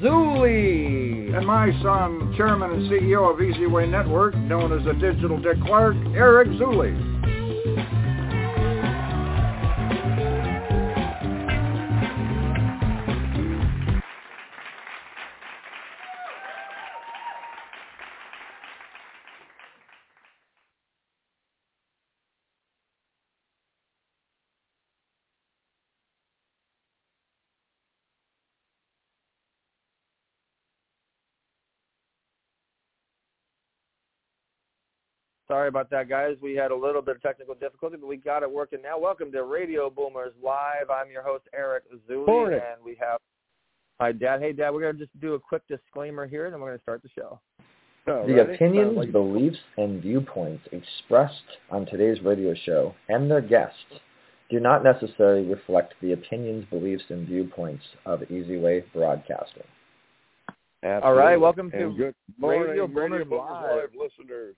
Zuley. And my son, chairman and CEO of Easyway Network, known as the Digital Dick Clark, Eric Zuley. Sorry about that, guys. We had a little bit of technical difficulty, but we got it working now. Welcome to Radio Boomers Live. I'm your host, Eric Zuley, Morning. and we have my dad. Hey, Dad, we're going to just do a quick disclaimer here, and then we're going to start the show. Oh, The ready? opinions, like- beliefs, and viewpoints expressed on today's radio show and their guests do not necessarily reflect the opinions, beliefs, and viewpoints of Easy Way Broadcasting. All right, welcome And to good morning, Radio Radio Boomers Boomers Live. Live listeners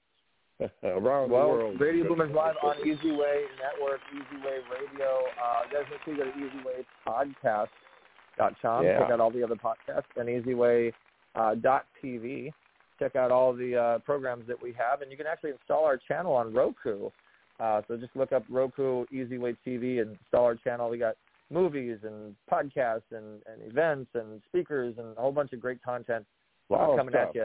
around the Well, world. Radio Boomers Live on Easy Way Network, Easy Way Radio. Uh, guys, make sure you go to easywaypodcast.com. Yeah. Check out all the other podcasts and easyway uh, dot TV. Check out all the uh, programs that we have, and you can actually install our channel on Roku. Uh, so just look up Roku Easy Way TV and install our channel. We got movies and podcasts and, and events and speakers and a whole bunch of great content uh, Wow, coming stuff. at you.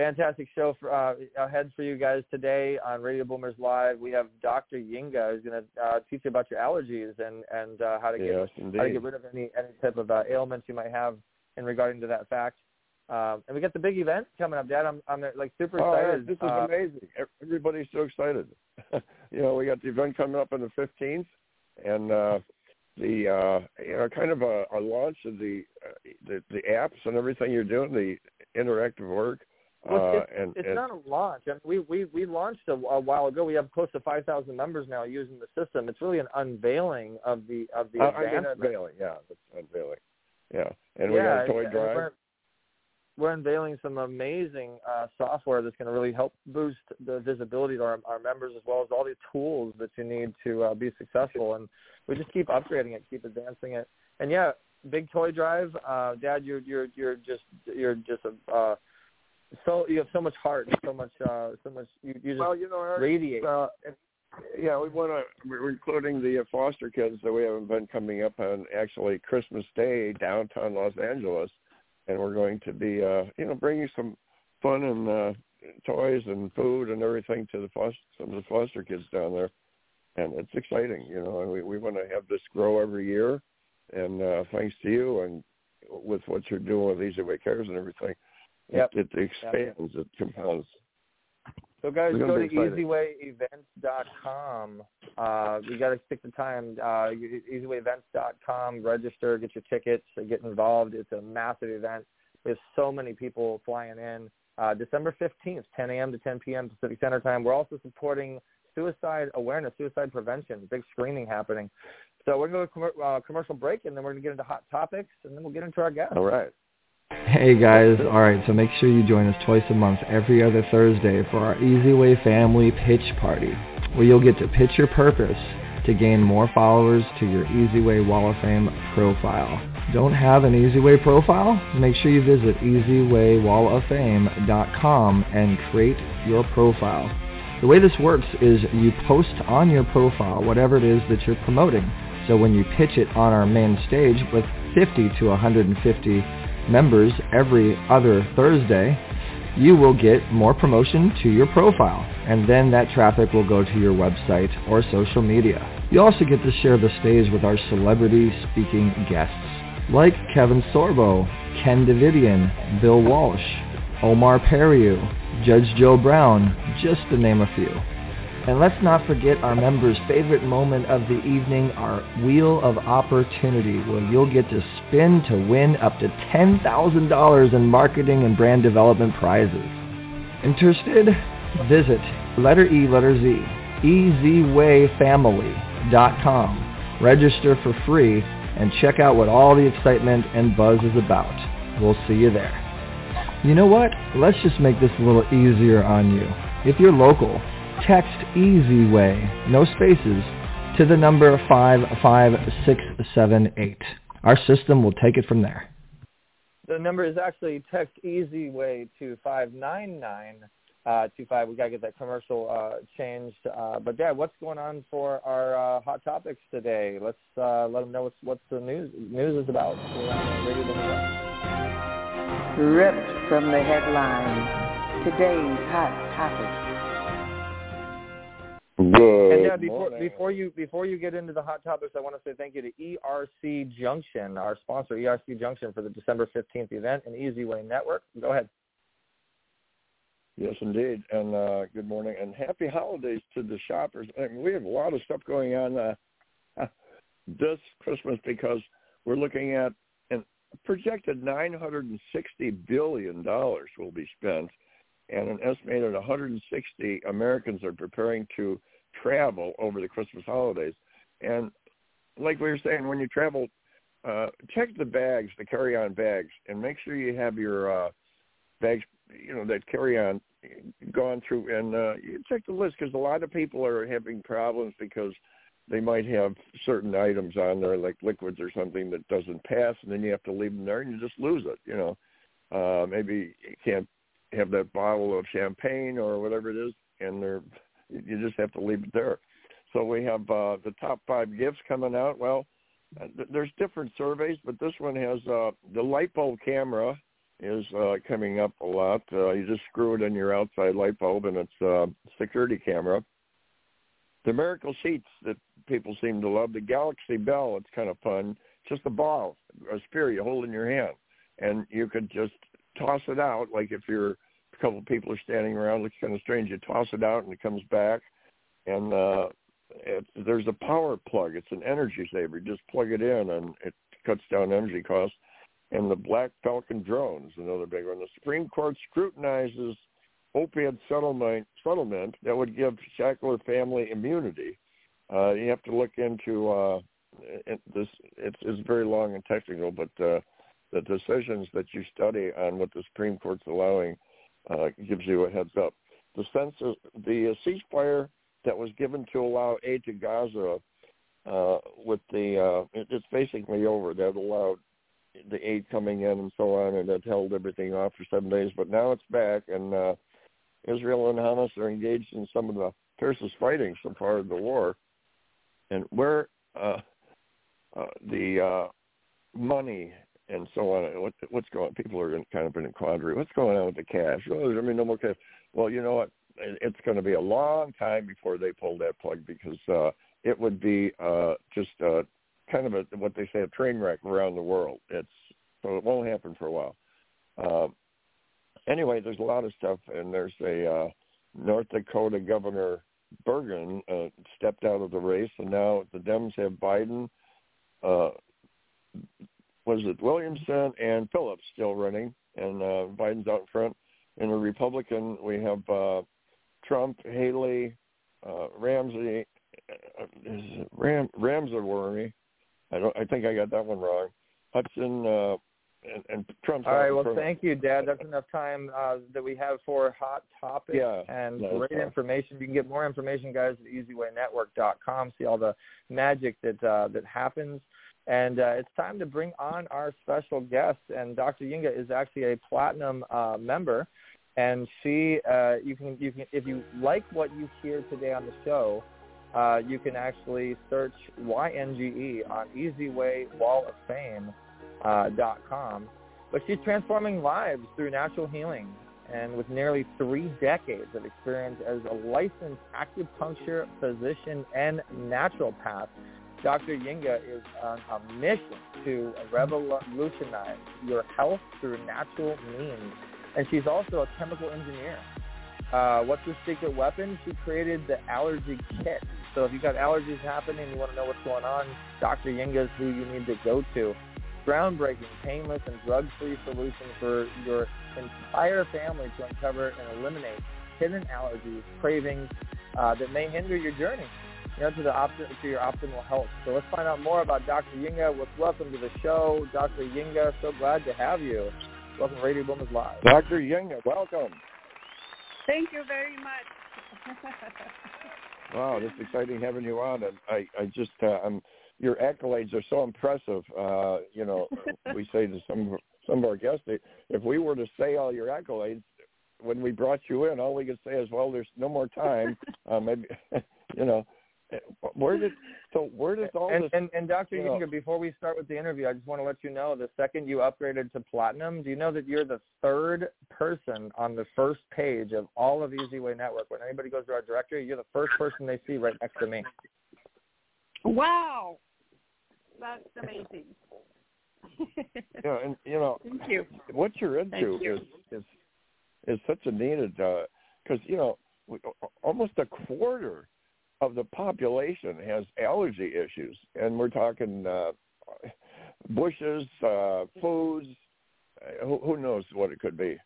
Fantastic show for, uh, ahead for you guys today on Radio Boomers Live. We have Dr. Ynge who's going to uh, teach you about your allergies and and uh, how to get how to get rid of any any type of uh, ailments you might have in regarding to that fact. Um, and we got the big event coming up, Dad. I'm I'm like super excited. this is Uh, amazing. Everybody's so excited. you know, we got the event coming up on the 15th, and uh, the uh, you know kind of a, a launch of the, uh, the the apps and everything you're doing, the interactive work. Well, uh, it's, and it's and, not a launch. I mean, we we we launched a, a while ago. We have close to 5,000 members now using the system. It's really an unveiling of the of the uh, I mean, advancement. unveiling, yeah, that's unveiling, yeah. And we yeah, got a toy and drive. We're, we're unveiling some amazing uh, software that's going to really help boost the visibility to our, our members as well as all the tools that you need to uh, be successful. And we just keep upgrading it, keep advancing it. And yeah, big toy drive, uh, Dad. You're you're you're just you're just a uh, so you have so much heart, and so much uh, so much you, you just Well, you know, Eric, radiate. uh, yeah, we want to. We're including the uh, foster kids that we have an event coming up on actually Christmas Day downtown Los Angeles, and we're going to be, uh, you know, bringing some fun and uh, toys and food and everything to the foster, some of the foster kids down there, and it's exciting, you know. And we we want to have this grow every year, and uh, thanks to you and with what you're doing with Easy Way Cares and everything, Yep. it, it expands, it compounds. So guys, go to easywayevents.com. Uh, you got to stick the time. Uh, easywayevents.com. Register, get your tickets, get involved. It's a massive event. There's so many people flying in. Uh, December 15th, 10 a.m. to 10 p.m. Pacific Standard Time. We're also supporting suicide awareness, suicide prevention. Big screening happening. So we're going to go to commer- uh, commercial break, and then we're going to get into hot topics, and then we'll get into our guests. All right. Hey guys, alright, so make sure you join us twice a month every other Thursday for our Easy Way Family Pitch Party, where you'll get to pitch your purpose to gain more followers to your Easy Way Wall of Fame profile. Don't have an Easy Way profile? Make sure you visit easywaywalloffame.com and create your profile. The way this works is you post on your profile whatever it is that you're promoting. So when you pitch it on our main stage with 50 to 150 members every other Thursday, you will get more promotion to your profile. And then that traffic will go to your website or social media. You also get to share the stage with our celebrity speaking guests, like Kevin Sorbo, Ken Davidian, Bill Walsh, Omar Periu, Judge Joe Brown, just to name a few. And let's not forget our members' favorite moment of the evening, our Wheel of Opportunity, where you'll get to spin to win up to $10,000 in marketing and brand development prizes. Interested? Visit letter E, letter Z, easywayfamily.com. Register for free and check out what all the excitement and buzz is about. We'll see you there. You know what? Let's just make this a little easier on you. If you're local, text easy way, no spaces, to the number 55678. Our system will take it from there. The number is actually text easy way to 599 uh, two five. We gotta get that commercial uh, changed. Uh, but Dad, what's going on for our uh, hot topics today? Let's uh, let them know what's what's the news news is about. Ripped from the headlines. Today's hot topics. Good and Dad, before before you before you get into the hot topics, I want to say thank you to ERC Junction, our sponsor, ERC Junction, for the December fifteenth event and Easy Way Network. Go ahead. Yes, indeed. And uh, good morning and happy holidays to the shoppers. I mean, we have a lot of stuff going on uh, this Christmas because we're looking at an projected $960 billion will be spent and an estimated 160 Americans are preparing to travel over the Christmas holidays. And like we were saying, when you travel, uh, check the bags, the carry-on bags, and make sure you have your uh, bags, you know, that carry-on gone through and uh, you check the list because a lot of people are having problems because they might have certain items on there like liquids or something that doesn't pass and then you have to leave them there and you just lose it you know uh maybe you can't have that bottle of champagne or whatever it is and they're you just have to leave it there so we have uh the top five gifts coming out well uh, th- there's different surveys but this one has uh the light bulb camera is uh, coming up a lot. Uh, you just screw it in your outside light bulb, and it's a security camera. The miracle seats that people seem to love. The Galaxy Bell, it's kind of fun. Just a ball, a spear you hold in your hand, and you could just toss it out. Like if you're couple of people are standing around, looks kind of strange. You toss it out, and it comes back. And uh, it, there's a power plug. It's an energy saver. You just plug it in, and it cuts down energy costs and the Black Falcon drone is another big one. The Supreme Court scrutinizes opiate settlement settlement that would give Sackler family immunity. Uh, you have to look into uh, it, this. It's, it's very long and technical, but uh, the decisions that you study on what the Supreme Court's allowing uh, gives you a heads up. The census, the uh, ceasefire that was given to allow aid to Gaza uh, with the uh, it, it's basically over. That allowed the aid coming in and so on, and that held everything off for seven days. But now it's back, and uh, Israel and Hamas are engaged in some of the fiercest fighting so far in the war. And where uh, uh, the uh, money and so on, what, what's going? People are in, kind of in a quandary. What's going on with the cash? Well, I mean, no more cash. Well, you know what? It's going to be a long time before they pull that plug because uh, it would be uh, just uh, kind of a what they say a train wreck around the world. It's so it won't happen for a while. Uh, anyway, there's a lot of stuff, and there's a uh, North Dakota Governor Burgum uh, stepped out of the race, and now the Dems have Biden. Uh, was it Williamson and Phillips still running, and uh, Biden's out in front. In the Republican, we have uh, Trump, Haley, uh, Ramsey, uh, Ram Ramsey I don't. I think I got that one wrong. Hudson uh, and, and Trump. All right. Well, thank you, Dad. That's enough time uh, that we have for hot topics Yeah, and that great information. You can get more information, guys, at EasyWayNetwork.com. See all the magic that uh, that happens. And uh, it's time to bring on our special guest. And Dr. Ynge is actually a platinum uh, member. And she, uh, you can, you can, if you like what you hear today on the show, uh, you can actually search YNGE on EasyWayWallOfFame.com. Uh, but she's transforming lives through natural healing. And with nearly three decades of experience as a licensed acupuncture physician and naturopath, Dr. Ynge is on a mission to revolutionize your health through natural means. And she's also a chemical engineer. Uh, what's her secret weapon? She created the allergy kit. So if you've got allergies happening you want to know what's going on, Dr. Ynge is who you need to go to. Groundbreaking, painless, and drug-free solution for your entire family to uncover and eliminate hidden allergies, cravings uh, that may hinder your journey you know, to the opt- to your optimal health. So let's find out more about Dr. Ynge. Welcome to the show, Dr. Ynge. So glad to have you. Welcome to Radio Boomers Live. Dr. Ynge, welcome. Thank you very much. wow, it's exciting having you on, and I, I just, uh, I'm, your accolades are so impressive. Uh, you know, we say to some some of our guests, if we were to say all your accolades when we brought you in, all we could say is, well, there's no more time. Uh, maybe, you know, where did so where does all and, this and, and Dr. you Ynge, know, before we start with the interview, I just want to let you know the second you upgraded to platinum, do you know that you're the third person on the first page of all of Easy Way Network? When anybody goes to our directory, you're the first person they see right next to me. Wow, that's amazing. yeah, and you know, Thank you. what you're into Thank you. is is is such a needed uh, because you know almost a quarter of the population has allergy issues, and we're talking uh, bushes, uh, foods. Uh, who, who knows what it could be?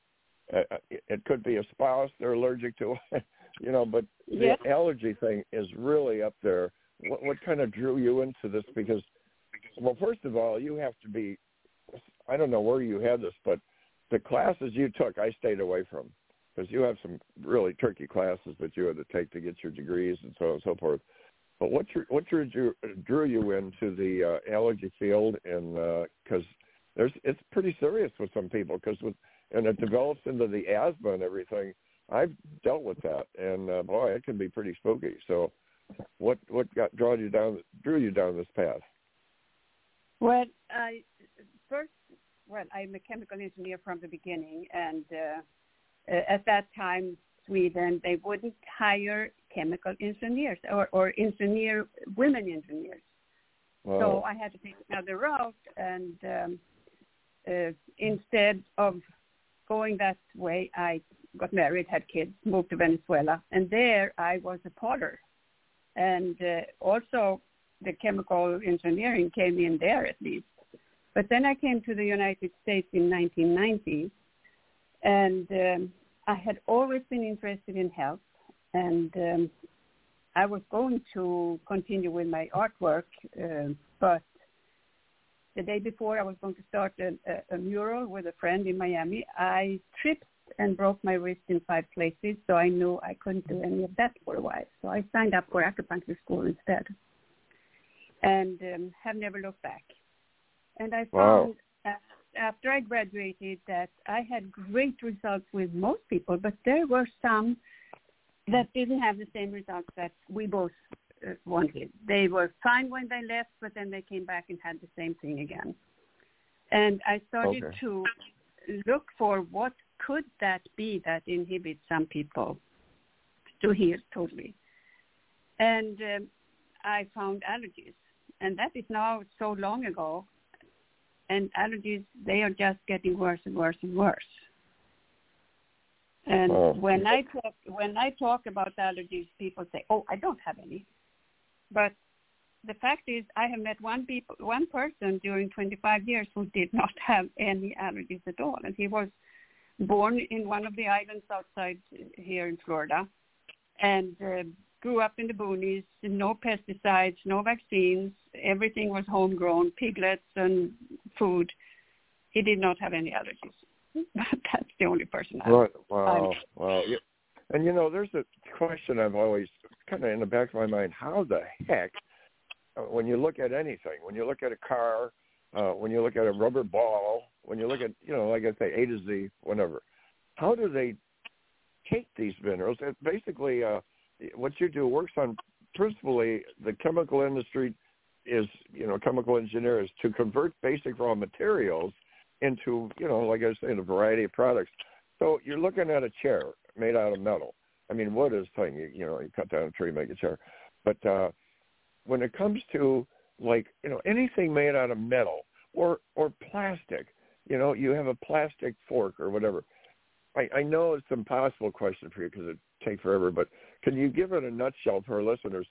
Uh, it could be a spouse they're allergic to, you know. But the Yes. allergy thing is really up there. What, what kind of drew you into this? Because, well, first of all, you have to be. I don't know where you had this, but the classes you took, I stayed away from because you have some really tricky classes that you had to take to get your degrees and so on and so forth. But what your what your drew, you into the uh, allergy field, and because there's it's pretty serious with some people because with and it develops into the asthma and everything. I've dealt with that, and uh, boy, it can be pretty spooky. So, what what got drawn you down drew you down this path? Well, I first, well, I'm a chemical engineer from the beginning, and uh, uh, at that time, Sweden, they wouldn't hire chemical engineers or, or engineer women engineers. So I had to take another route, and um, uh, instead of going that way, I got married, had kids, moved to Venezuela, and there I was a potter, and uh, also the chemical engineering came in there at least. But then I came to the United States in 1990, and um, I had always been interested in health, and um, I was going to continue with my artwork, uh, but the day before I was going to start a, a, a mural with a friend in Miami, I tripped and broke my wrist in five places, so I knew I couldn't do any of that for a while. So I signed up for acupuncture school instead, and um, have never looked back. And I found a- after I graduated that I had great results with most people, but there were some that didn't have the same results that we both uh, wanted. They were fine when they left, but then they came back and had the same thing again. And I started Okay. to look for what could that be that inhibits some people to heal totally. And um, I found allergies, and that is now so long ago. And allergies, they are just getting worse and worse and worse. And Oh. when I talk when I talk about allergies, people say, "Oh, I don't have any." But the fact is, I have met one people, one person during 25 years who did not have any allergies at all, and he was born in one of the islands outside here in Florida, and uh, grew up in the boonies. No pesticides, no vaccines. Everything was homegrown, piglets and food. He did not have any allergies. That's the only person I Right. Wow. Wow. And you know, there's a question I've always kind of in the back of my mind: How the heck, uh, when you look at anything, when you look at a car, uh, when you look at a rubber ball, when you look at, you know, like I say, A to Z, whatever, how do they take these minerals? It basically, uh, what you do works on principally the chemical industry is, you know, chemical engineers to convert basic raw materials into, you know, like I was saying, a variety of products. So you're looking at a chair made out of metal. I mean, wood is thing. You, you know, you cut down a tree, make a chair. But uh, when it comes to like, you know, anything made out of metal or or plastic, you know, you have a plastic fork or whatever. I, I know it's an impossible question for you because it take forever, but can you give it a nutshell for our listeners?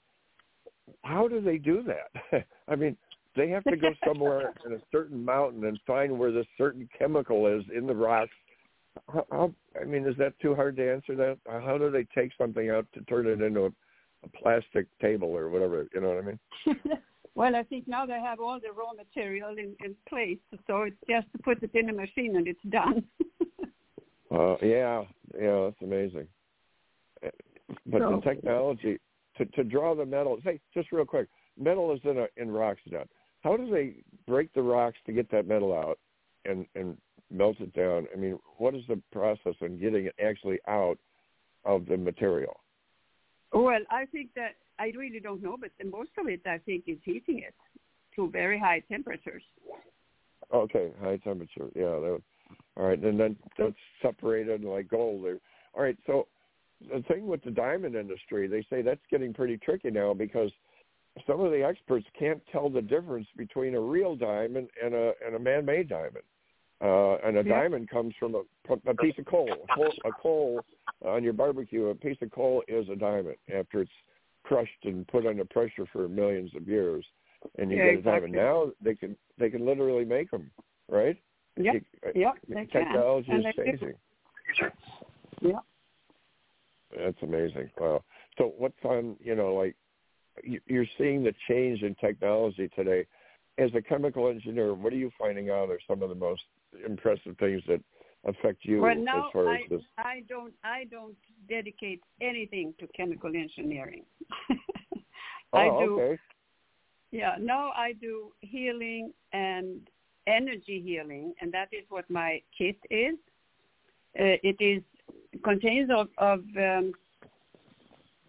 How do they do that? I mean, they have to go somewhere in a certain mountain and find where this certain chemical is in the rocks how, how, I mean, is that too hard to answer? That how do they take something out to turn it into a, a plastic table or whatever? You know what I mean? well, I think now they have all the raw material in, in place, so it's just to put it in a machine and it's done. uh, yeah, yeah, that's amazing. But the technology to to draw the metal. Say, just real quick, metal is in a in rocks now. How do they break the rocks to get that metal out and and melt it down? I mean, what is the process on getting it actually out of the material? Well, I think that I really don't know, but most of it I think is heating it to very high temperatures. Okay, high temperature. Yeah. That, all right, and then that's separated like gold. All right, so the thing with the diamond industry, they say that's getting pretty tricky now because some of the experts can't tell the difference between a real diamond and a and a man-made diamond. Uh, and a yeah. diamond comes from a, a piece of coal. A coal, a coal on your barbecue, a piece of coal is a diamond after it's crushed and put under pressure for millions of years, and you yeah, get a exactly. diamond. Now they can they can literally make them, right? Yeah, yeah, they Technology can. is changing. Yeah. That's amazing. Wow. So what's on, you know, like you're seeing the change in technology today. As a chemical engineer, what are you finding out are some of the most impressive things that affect you well, no, as far I, as this? I don't. I don't dedicate anything to chemical engineering. oh, I do. okay. Yeah, no, I do healing and energy healing, and that is what my kit is. Uh, it is contains of, of um,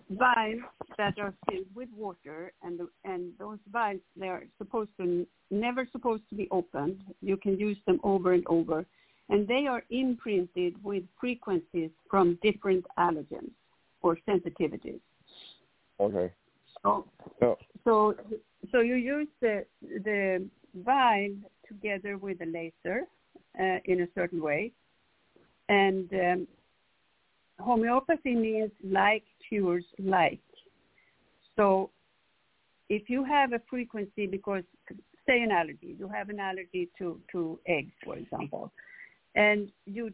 vials that are filled with water, and the, and those vials they are supposed to never supposed to be opened. You can use them over and over, and they are imprinted with frequencies from different allergens or sensitivities. Okay. So, oh. so, so you use the the vial together with a laser uh, in a certain way, and um, homeopathy means like cures like. So if you have a frequency because say an allergy, you have an allergy to, to eggs, for example, and you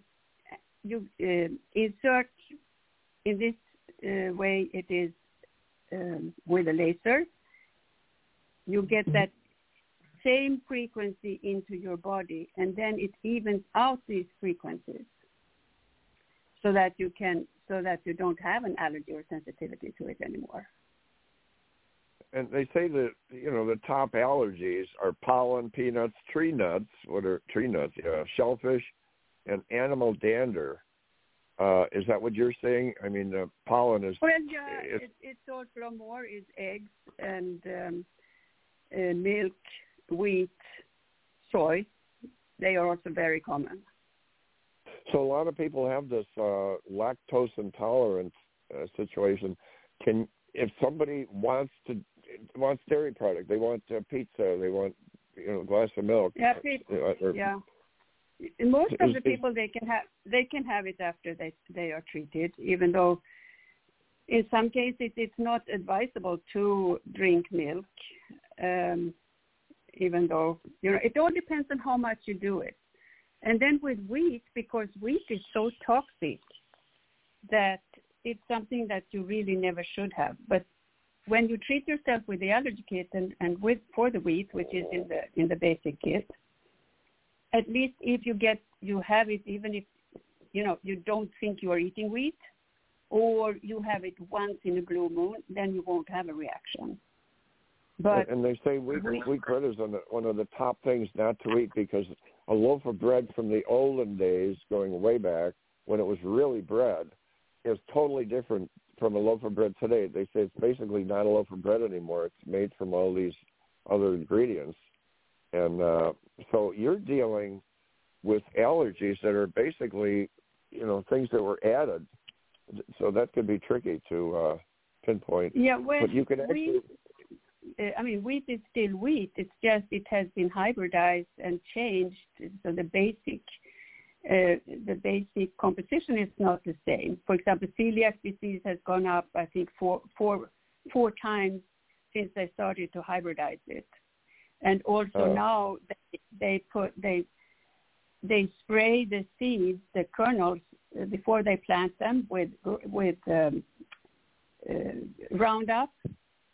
you uh, insert in this uh, way it is um, with a laser, you get that same frequency into your body and then it evens out these frequencies so that you can so that you don't have an allergy or sensitivity to it anymore. And they say that you know the top allergies are pollen, peanuts, tree nuts. What are tree nuts? Yeah, shellfish, and animal dander. Uh, is that what you're saying? I mean, the pollen is. Well, yeah, it's, it, it's also more is eggs and um, uh, milk, wheat, soy. They are also very common. So a lot of people have this uh, lactose intolerant uh, situation. Can if somebody wants to wants dairy product, they want uh, pizza, they want you know a glass of milk. Yeah, pizza. Uh, or, yeah. Most of the people they can have they can have it after they they are treated, even though in some cases it's not advisable to drink milk. Um, even though you know it all depends on how much you do it. And then with wheat, because wheat is so toxic that it's something that you really never should have. But when you treat yourself with the allergy kit and, and with for the wheat, which is in the in the basic kit, at least if you get you have it even if you know you don't think you are eating wheat or you have it once in a blue moon, then you won't have a reaction. But and they say wheat wheat bread is one of the top things not to eat because a loaf of bread from the olden days, going way back when it was really bread, is totally different from a loaf of bread today. They say it's basically not a loaf of bread anymore. It's made from all these other ingredients, and uh, so you're dealing with allergies that are basically, you know, things that were added. So that could be tricky to uh, pinpoint. Yeah, well, but you can actually. Uh, I mean, wheat is still wheat. It's just it has been hybridized and changed. So the basic uh, the basic composition is not the same. For example, celiac disease has gone up, I think, four four four times since they started to hybridize it. And also Oh. now they, they put they they spray the seeds, the kernels, uh, before they plant them with with um, uh, Roundup,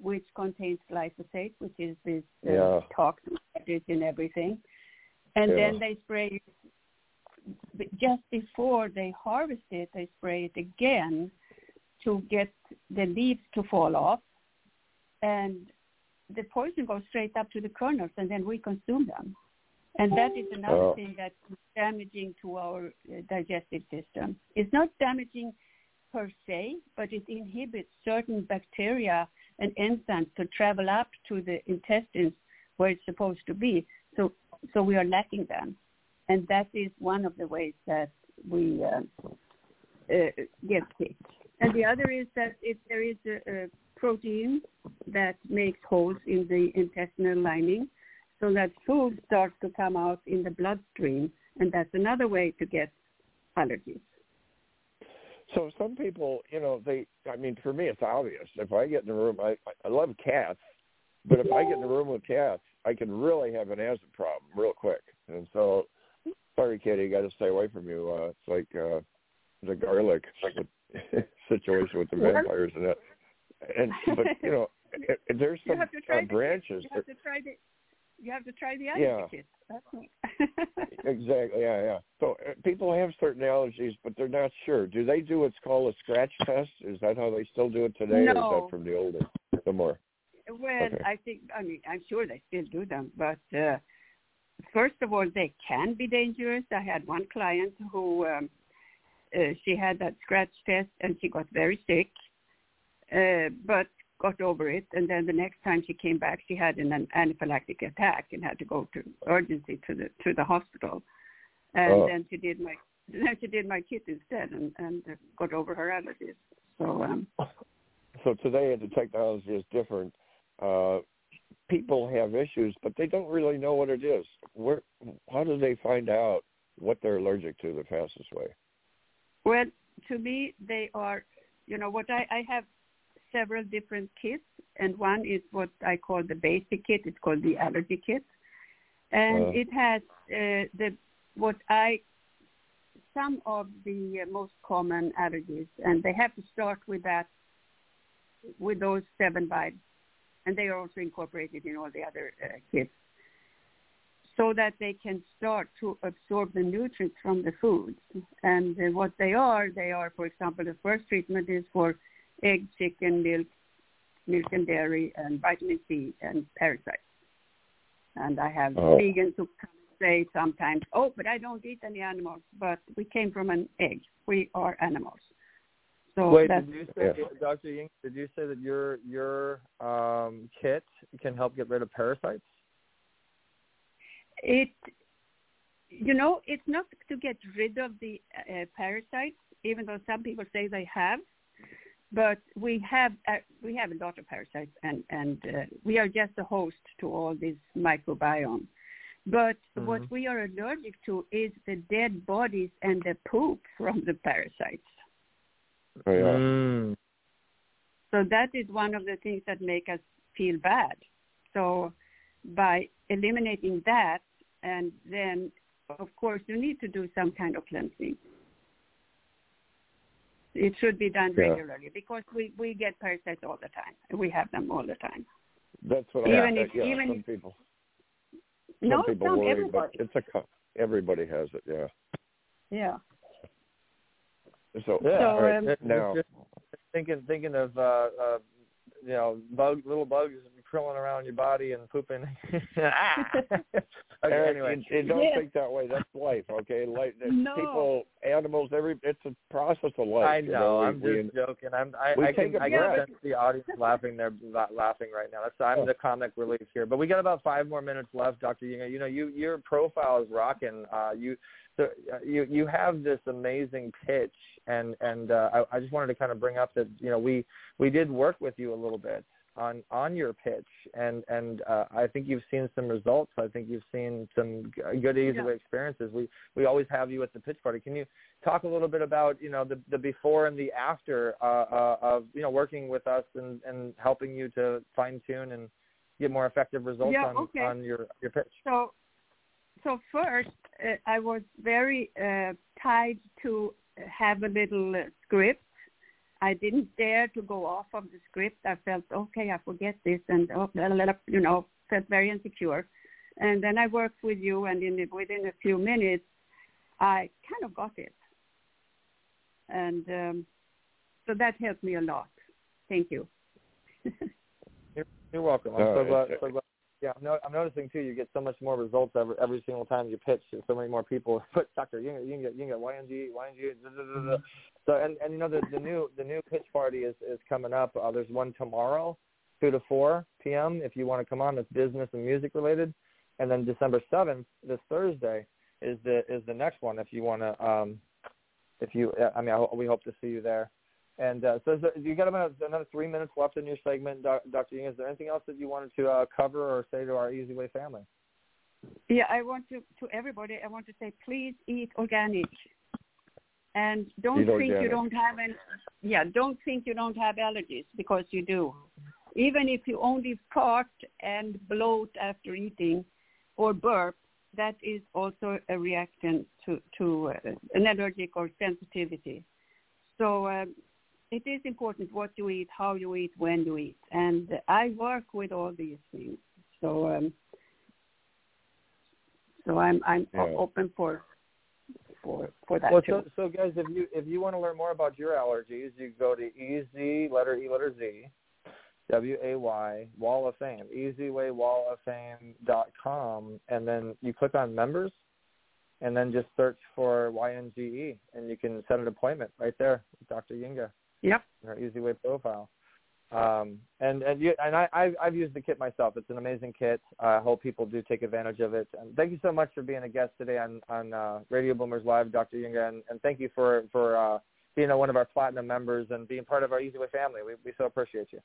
which contains glyphosate, which is this uh, Yeah. toxin that is in everything, and Yeah. then they spray but just before they harvest it, they spray it again to get the leaves to fall off, and the poison goes straight up to the kernels, and then we consume them. And that is another Oh. thing that's damaging to our uh, digestive system. It's not damaging per se, but it inhibits certain bacteria and enzymes to travel up to the intestines where it's supposed to be. So, so we are lacking them, and that is one of the ways that we uh, uh, get sick. And the other is that if there is a, a protein that makes holes in the intestinal lining, so that food starts to come out in the bloodstream, and that's another way to get allergies. So some people, you know, they. I mean, for me, it's obvious. If I get in a room, I I love cats, but if I get in a room with cats, I can really have an acid problem real quick. And so, sorry, Katie, got to stay away from you. Uh, it's like uh, the garlic situation with the vampires and that. And but you know, there's You some have to try uh, branches. You have to try you have to try the allergy Yeah. kit. Exactly. Yeah, yeah. So uh, people have certain allergies, but they're not sure. Do they do what's called a scratch test? Is that how they still do it today, or is No. that from the older, the more? Well, Okay. I think I mean I'm sure they still do them, but uh, first of all, they can be dangerous. I had one client who um, uh, she had that scratch test and she got very sick, uh, but got over it. And then the next time she came back, she had an, an anaphylactic attack and had to go to urgency to the to the hospital. And Oh. then she did my then she did my kit instead and and got over her allergies. So um, So today the technology is different. Uh, people have issues, but they don't really know what it is. Where? How do they find out what they're allergic to the fastest way? Well, to me, they are, you know, what I, I have several different kits, and one is what I call the basic kit. It's called the allergy kit, and Uh. it has uh, the what I some of the most common allergies, and they have to start with that, with those seven vibes, and they are also incorporated in all the other uh, kits so that they can start to absorb the nutrients from the foods. And uh, what they are, they are, for example, the first treatment is for egg, chicken, milk, milk and dairy, and vitamin C and parasites. And I have Oh. vegans who come and say sometimes, oh, but I don't eat any animals, but we came from an egg. We are animals. So Wait, did you say, Yeah. Dr. Ying, did you say that your your um, kit can help get rid of parasites? it you know it's not to get rid of the uh, parasites even though some people say they have but we have uh, we have a lot of parasites and and uh, we are just a host to all this microbiome but what Mhm. we are allergic to is the dead bodies and the poop from the parasites Oh, yeah. Mm. so that is one of the things that make us feel bad. So by eliminating that, and then of course you need to do some kind of cleansing. It should be done Yeah. regularly because we, we get parasites all the time. We have them all the time. That's what Even I. if- yeah, even some if- people. Some no, people some worry, everybody. but it's a everybody has it. Yeah. Yeah. So Yeah. So, all right, um, now, just thinking thinking of uh, uh, you know bug little bugs crawling around your body and pooping. ah! okay, anyway, you, you don't Yes. think that way. That's life, okay? Life, No. people, animals, every it's a process of life. I you know. we- I'm we- just joking. I'm. I, we I can. a I can sense the audience laughing. They're la- laughing right now. That's. I'm Oh. the comic relief here. But we got about five more minutes left, Doctor. You know. You know. You your profile is rocking. Uh, you. So, uh, you you have this amazing pitch, and and uh, I, I just wanted to kind of bring up that you know we we did work with you a little bit on on your pitch, and and uh, I think you've seen some results. I think you've seen some good easy Yeah. way experiences. We we always have you at the pitch party. Can you talk a little bit about you know the the before and the after uh, uh, of you know working with us and and helping you to fine tune and get more effective results Yeah, on okay. on your your pitch? So so first, uh, I was very uh, tied to have a little uh, script. I didn't dare to go off of the script. I felt okay, I forget this, and oh, you know, felt very insecure. And then I worked with you, and in within a few minutes, I kind of got it, and um, so that helped me a lot. Thank you. you're, you're welcome. I'm so glad, so glad yeah, I'm, no, I'm noticing too. You get so much more results every every single time you pitch. And so many more people put Doctor. You can, you can get you can get YNG YNG. Da, da, da, da. So and and you know the the new the new pitch party is is coming up. Uh, there's one tomorrow, two to four p.m. If you want to come on, it's business and music related. And then December seventh, this Thursday, is the is the next one. If you want to, um, if you, I mean, I, we hope to see you there. And uh, so there, you got about another three minutes left in your segment, Dr. Ying. Is there anything else that you wanted to uh, cover or say to our Easy Way family? Yeah, I want to to everybody. I want to say, please eat organic, and don't eat think organic. you don't have any. Yeah, don't think you don't have allergies because you do. Even if you only fart and bloat after eating, or burp, that is also a reaction to to uh, an allergic or sensitivity. So um, it is important what you eat, how you eat, when you eat, and I work with all these things. So, um, so I'm I'm Yeah. open for for for that Well, too. so, so guys, if you if you want to learn more about your allergies, you go to Easy letter E letter Z, W A Y Wall of Fame, EasyWayWallOfFame.com, and then you click on members, and then just search for YNGE, and you can set an appointment right there with Dr. Ynge. Yep. in our Easy Way profile. Um, and and you and I I've, I've used the kit myself. It's an amazing kit. I hope people do take advantage of it. And thank you so much for being a guest today on on uh, Radio Boomers Live, Dr. Ynge, and, and thank you for for uh, being a, one of our platinum members and being part of our Easy Way family. We we so appreciate you.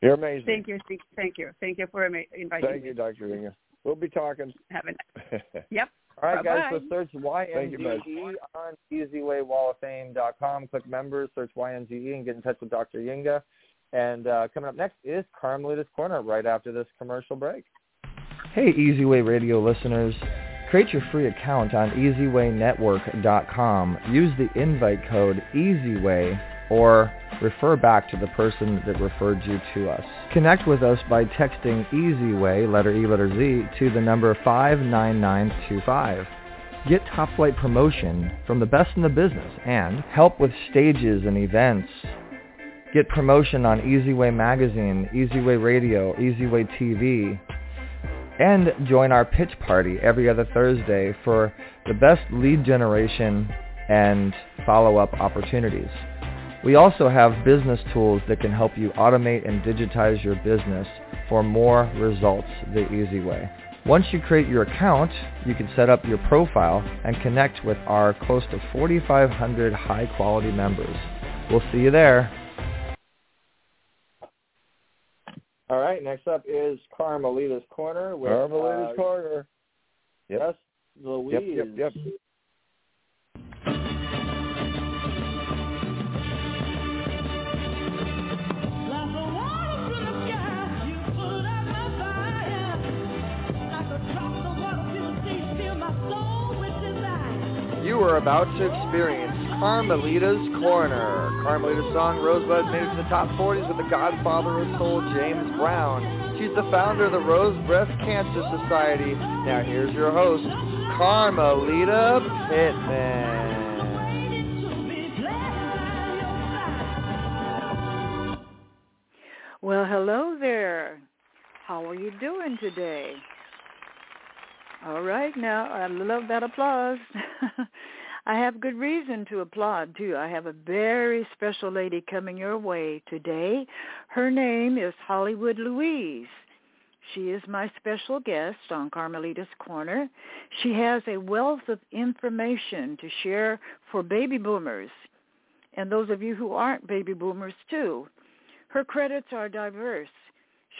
You're amazing. Thank you, thank- thank you, thank you for ama- inviting Thank me. you, Dr. Ringer. We'll be talking. Have a nice. yep. All right, guys. So Bye-bye. search Thank you, Meg. YNGE on EasyWayWallOfFame.com. Click members, search YNGE, and get in touch with Dr. Ynge. And uh, coming up next is Carmelita's Corner right after this commercial break. Hey, Easy Way Radio listeners. Create your free account on EasyWayNetwork.com. Use the invite code EasyWay or refer back to the person that referred you to us. Connect with us by texting EasyWay, letter E, letter Z, to the number 59925. Get top flight promotion from the best in the business and help with stages and events. Get promotion on Easyway Magazine, Easyway Radio, Easyway TV, and join our pitch party every other Thursday for the best lead generation and follow-up opportunities. We also have business tools that can help you automate and digitize your business for more results the easy way. Once you create your account, you can set up your profile and connect with our close to 4,500 high-quality members. We'll see you there. All right, next up is Carmelita's Corner with Carmelita's uh, Corner. Yep. Yes, Louise. Yep, yep, yep. You are about to experience Carmelita's Corner. Carmelita's song Rosebud made it to the top 40s with the godfather of soul, James Brown. She's the founder of the Rose Breast Cancer Society. Now here's your host, Carmelita Pittman. Well, hello there. How are you doing today? All right, now I love that applause. I have good reason to applaud too. I have a very special lady coming your way today. Her name is Hollywood Louise. She is my special guest on Carmelita's Corner. She has a wealth of information to share for baby boomers and those of you who aren't baby boomers too. Her credits are diverse.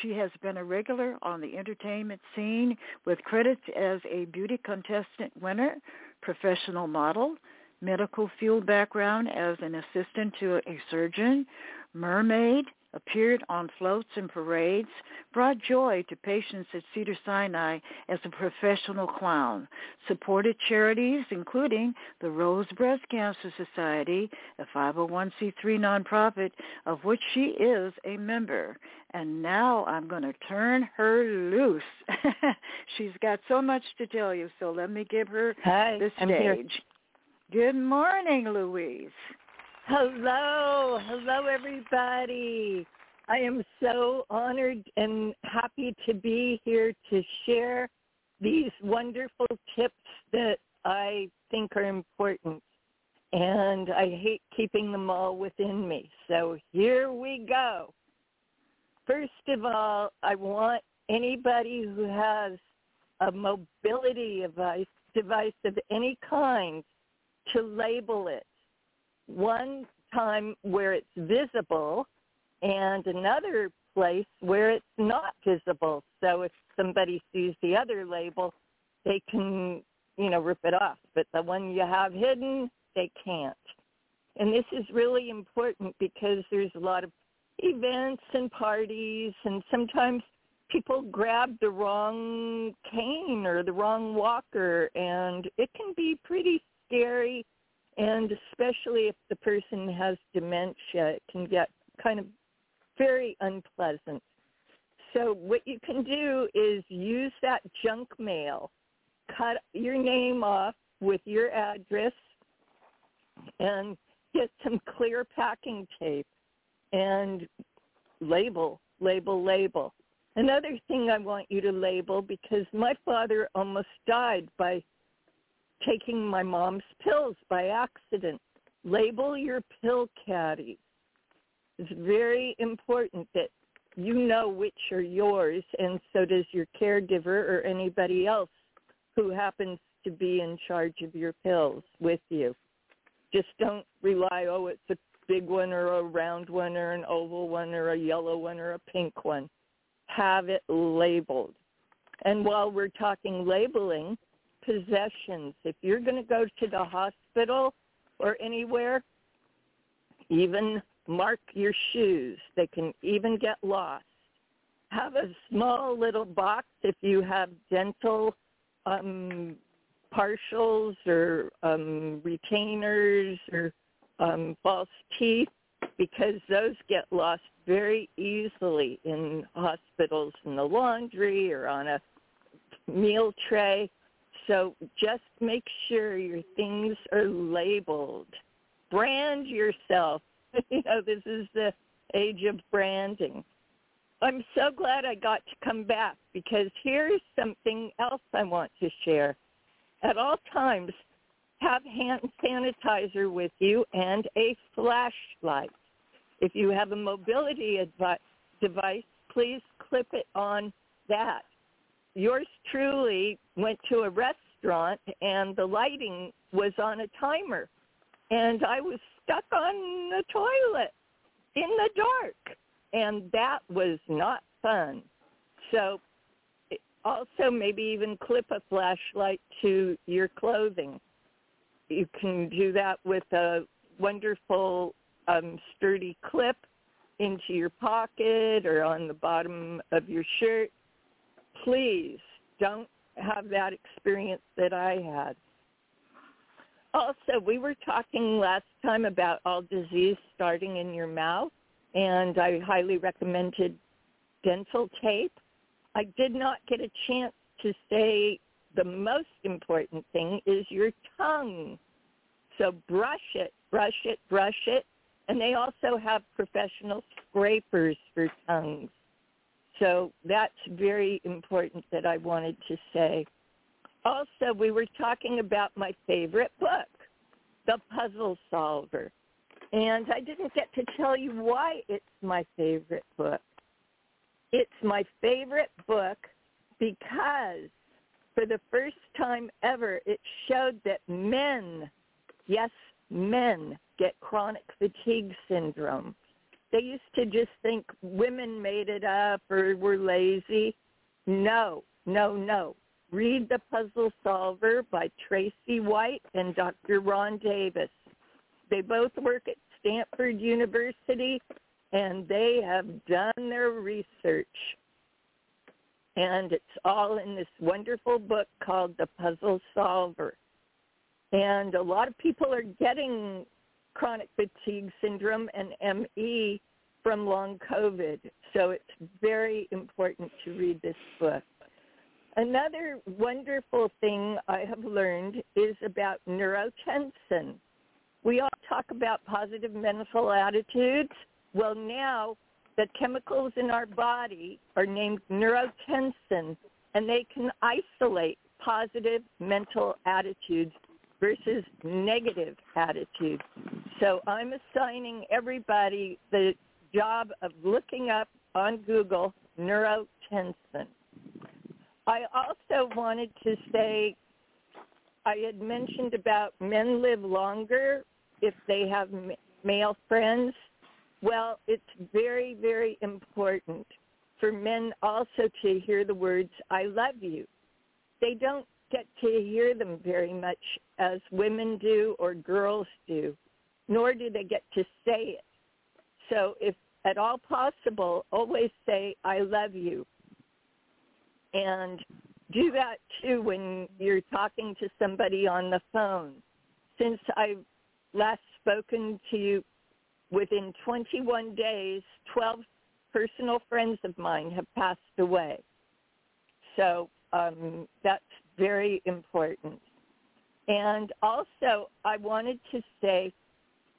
She has been a regular on the entertainment scene with credits as a beauty contestant winner, professional model, medical field background as an assistant to a surgeon, mermaid, appeared on floats and parades, brought joy to patients at Cedar Sinai as a professional clown, supported charities including the Rose Breast Cancer Society, a 501c3 nonprofit of which she is a member. And now I'm going to turn her loose. She's got so much to tell you, so let me give her Hi, the I'm here. stage. Good morning, Louise. Hello, hello everybody. I am so honored and happy to be here to share these wonderful tips that I think are important. And I hate keeping them all within me. So here we go. First of all, I want anybody who has a mobility device, device of any kind to label it. One time where it's visible and another place where it's not visible. So if somebody sees the other label, they can, you know, rip it off. But the one you have hidden, they can't. And this is really important because there's a lot of events and parties and sometimes people grab the wrong cane or the wrong walker and it can be pretty scary and especially if the person has dementia it can get kind of very unpleasant. So what you can do is use that junk mail cut your name off with your address and get some clear packing tape and label label label. Another thing I want you to label because my father almost died by taking my mom's pills by accident. Label your pill caddies. It's very important that you know which are yours and so does your caregiver or anybody else who happens to be in charge of your pills with you. Just don't rely, oh, it's a big one or a round one or an oval one or a yellow one or a pink one have it labeled. And while we're talking labeling, possessions, if you're going to go to the hospital or anywhere, even mark your shoes. They can even get lost. Have a small little box if you have dental um, partials or um, retainers or um, false teeth because those get lost very easily in hospitals in the laundry or on a meal tray. So just make sure your things are labeled. Brand yourself. you know, this is the age of branding. I'm so glad I got to come back because here's something else I want to share. At all times, have hand sanitizer with you and a flashlight. If you have a mobility advi- device, please clip it on that. Yours truly went to a restaurant and the lighting was on a timer. And I was stuck on the toilet in the dark. And that was not fun. So also maybe even clip a flashlight to your clothing. You can do that with a wonderful um, sturdy clip into your pocket or on the bottom of your shirt. Please don't have that experience that I had. Also, we were talking last time about all disease starting in your mouth, and I highly recommended dental tape. I did not get a chance to say the most important thing is your tongue. So brush it, brush it, brush it, and they also have professional scrapers for tongues. So that's very important that I wanted to say. Also, we were talking about my favorite book, The Puzzle Solver. And I didn't get to tell you why it's my favorite book. It's my favorite book because for the first time ever, it showed that men, yes, men get chronic fatigue syndrome. They used to just think women made it up or were lazy. No, no, no. Read The Puzzle Solver by Tracie White and Dr. Ron Davis. They both work at Stanford University and they have done their research. And it's all in this wonderful book called The Puzzle Solver. And a lot of people are getting chronic fatigue syndrome and ME from long COVID. So it's very important to read this book. Another wonderful thing I have learned is about neurotensin. We all talk about positive mental attitudes. Well, now the chemicals in our body are named neurotensin, and they can isolate positive mental attitudes versus negative attitude. So I'm assigning everybody the job of looking up on Google neurotensin. I also wanted to say I had mentioned about men live longer if they have male friends. Well, it's very, very important for men also to hear the words, I love you. They don't get to hear them very much as women do or girls do, nor do they get to say it. So if at all possible, always say, I love you. And do that too when you're talking to somebody on the phone. Since I've last spoken to you within 21 days, 12 personal friends of mine have passed away. So um, that's very important. And also, I wanted to say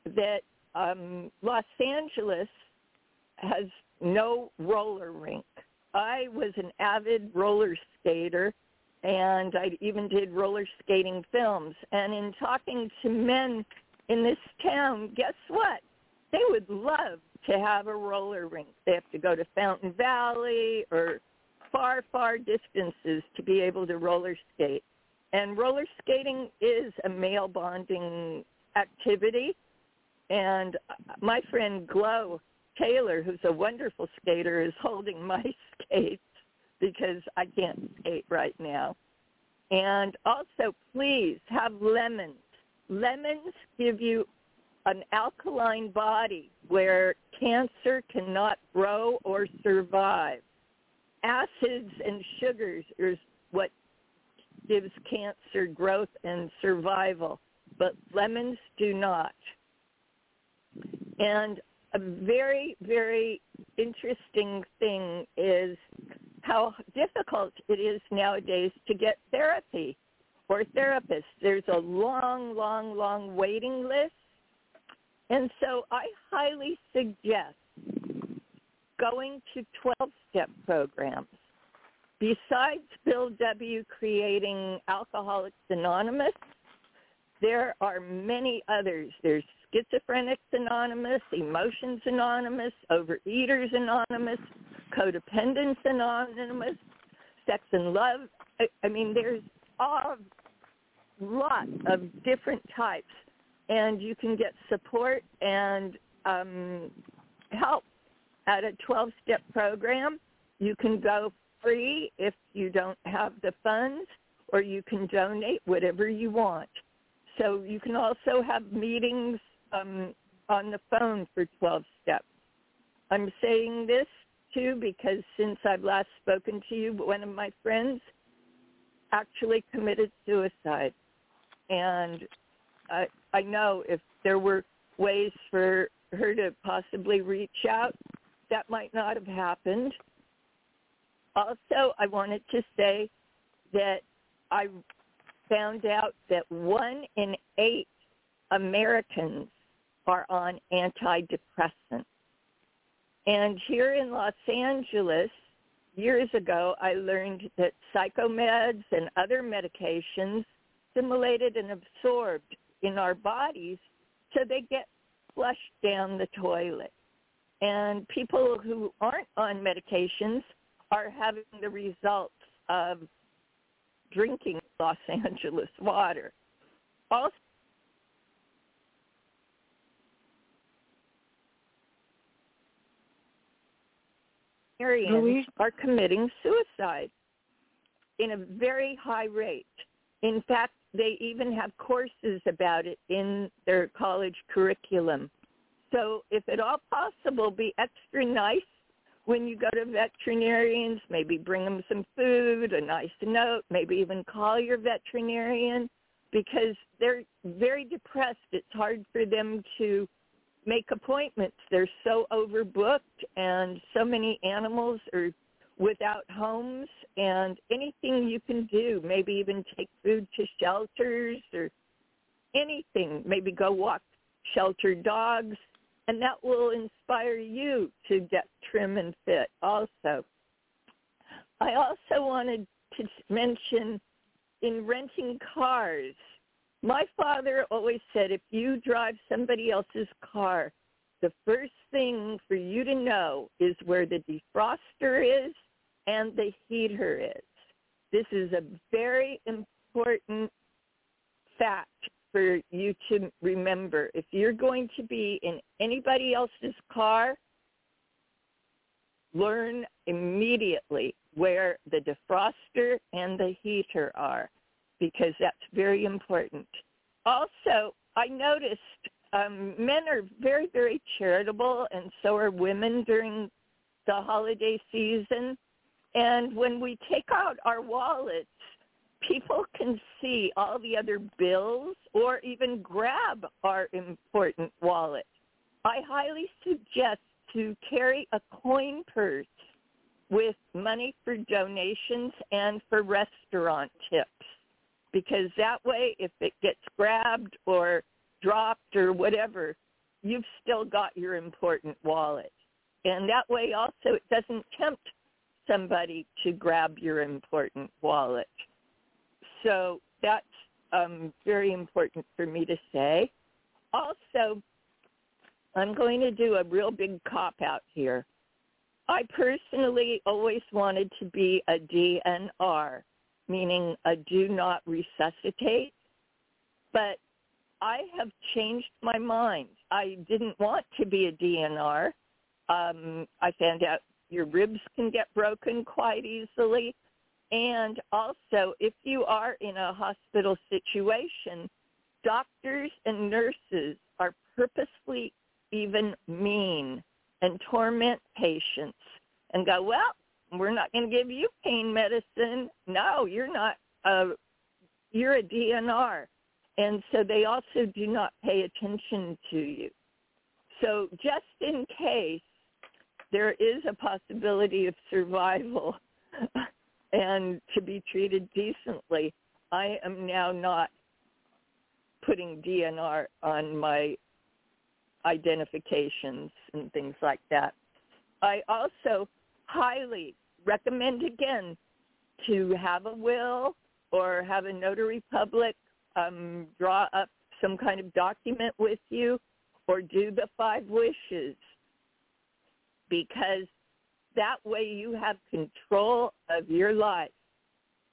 that um, Los Angeles has no roller rink. I was an avid roller skater and I even did roller skating films. And in talking to men in this town, guess what? They would love to have a roller rink. They have to go to Fountain Valley or far, far distances to be able to roller skate. And roller skating is a male bonding activity. And my friend Glow Taylor, who's a wonderful skater, is holding my skates because I can't skate right now. And also, please have lemons. Lemons give you an alkaline body where cancer cannot grow or survive. Acids and sugars is what gives cancer growth and survival, but lemons do not. And a very, very interesting thing is how difficult it is nowadays to get therapy or therapists. There's a long, long, long waiting list. And so I highly suggest going to 12-step programs. Besides Bill W. creating Alcoholics Anonymous, there are many others. There's Schizophrenics Anonymous, Emotions Anonymous, Overeaters Anonymous, Codependence Anonymous, Sex and Love. I, I mean, there's a lot of different types, and you can get support and um, help at a 12-step program. You can go free if you don't have the funds, or you can donate whatever you want. So you can also have meetings um, on the phone for 12 steps. I'm saying this too because since I've last spoken to you, one of my friends actually committed suicide. And I, I know if there were ways for her to possibly reach out, that might not have happened. Also, I wanted to say that I found out that one in eight Americans are on antidepressants. And here in Los Angeles, years ago, I learned that psychomeds and other medications assimilated and absorbed in our bodies so they get flushed down the toilet. And people who aren't on medications are having the results of drinking Los Angeles water. Also, Syrians are committing suicide in a very high rate. In fact, they even have courses about it in their college curriculum. So if at all possible, be extra nice when you go to veterinarians. Maybe bring them some food, a nice note, maybe even call your veterinarian because they're very depressed. It's hard for them to make appointments. They're so overbooked and so many animals are without homes and anything you can do, maybe even take food to shelters or anything, maybe go walk shelter dogs, and that will inspire you to get trim and fit also. I also wanted to mention in renting cars, my father always said if you drive somebody else's car, the first thing for you to know is where the defroster is and the heater is. This is a very important fact for you to remember. If you're going to be in anybody else's car, learn immediately where the defroster and the heater are because that's very important. Also, I noticed um, men are very, very charitable and so are women during the holiday season. And when we take out our wallets, people can see all the other bills or even grab our important wallet. I highly suggest to carry a coin purse with money for donations and for restaurant tips because that way if it gets grabbed or dropped or whatever, you've still got your important wallet. And that way also it doesn't tempt somebody to grab your important wallet. So that's um, very important for me to say. Also, I'm going to do a real big cop out here. I personally always wanted to be a DNR, meaning a do not resuscitate, but I have changed my mind. I didn't want to be a DNR. Um, I found out your ribs can get broken quite easily. And also, if you are in a hospital situation, doctors and nurses are purposely even mean and torment patients and go, well, we're not going to give you pain medicine. No, you're not. Uh, you're a DNR. And so they also do not pay attention to you. So just in case there is a possibility of survival, and to be treated decently. I am now not putting DNR on my identifications and things like that. I also highly recommend again to have a will or have a notary public um, draw up some kind of document with you or do the five wishes because that way you have control of your life.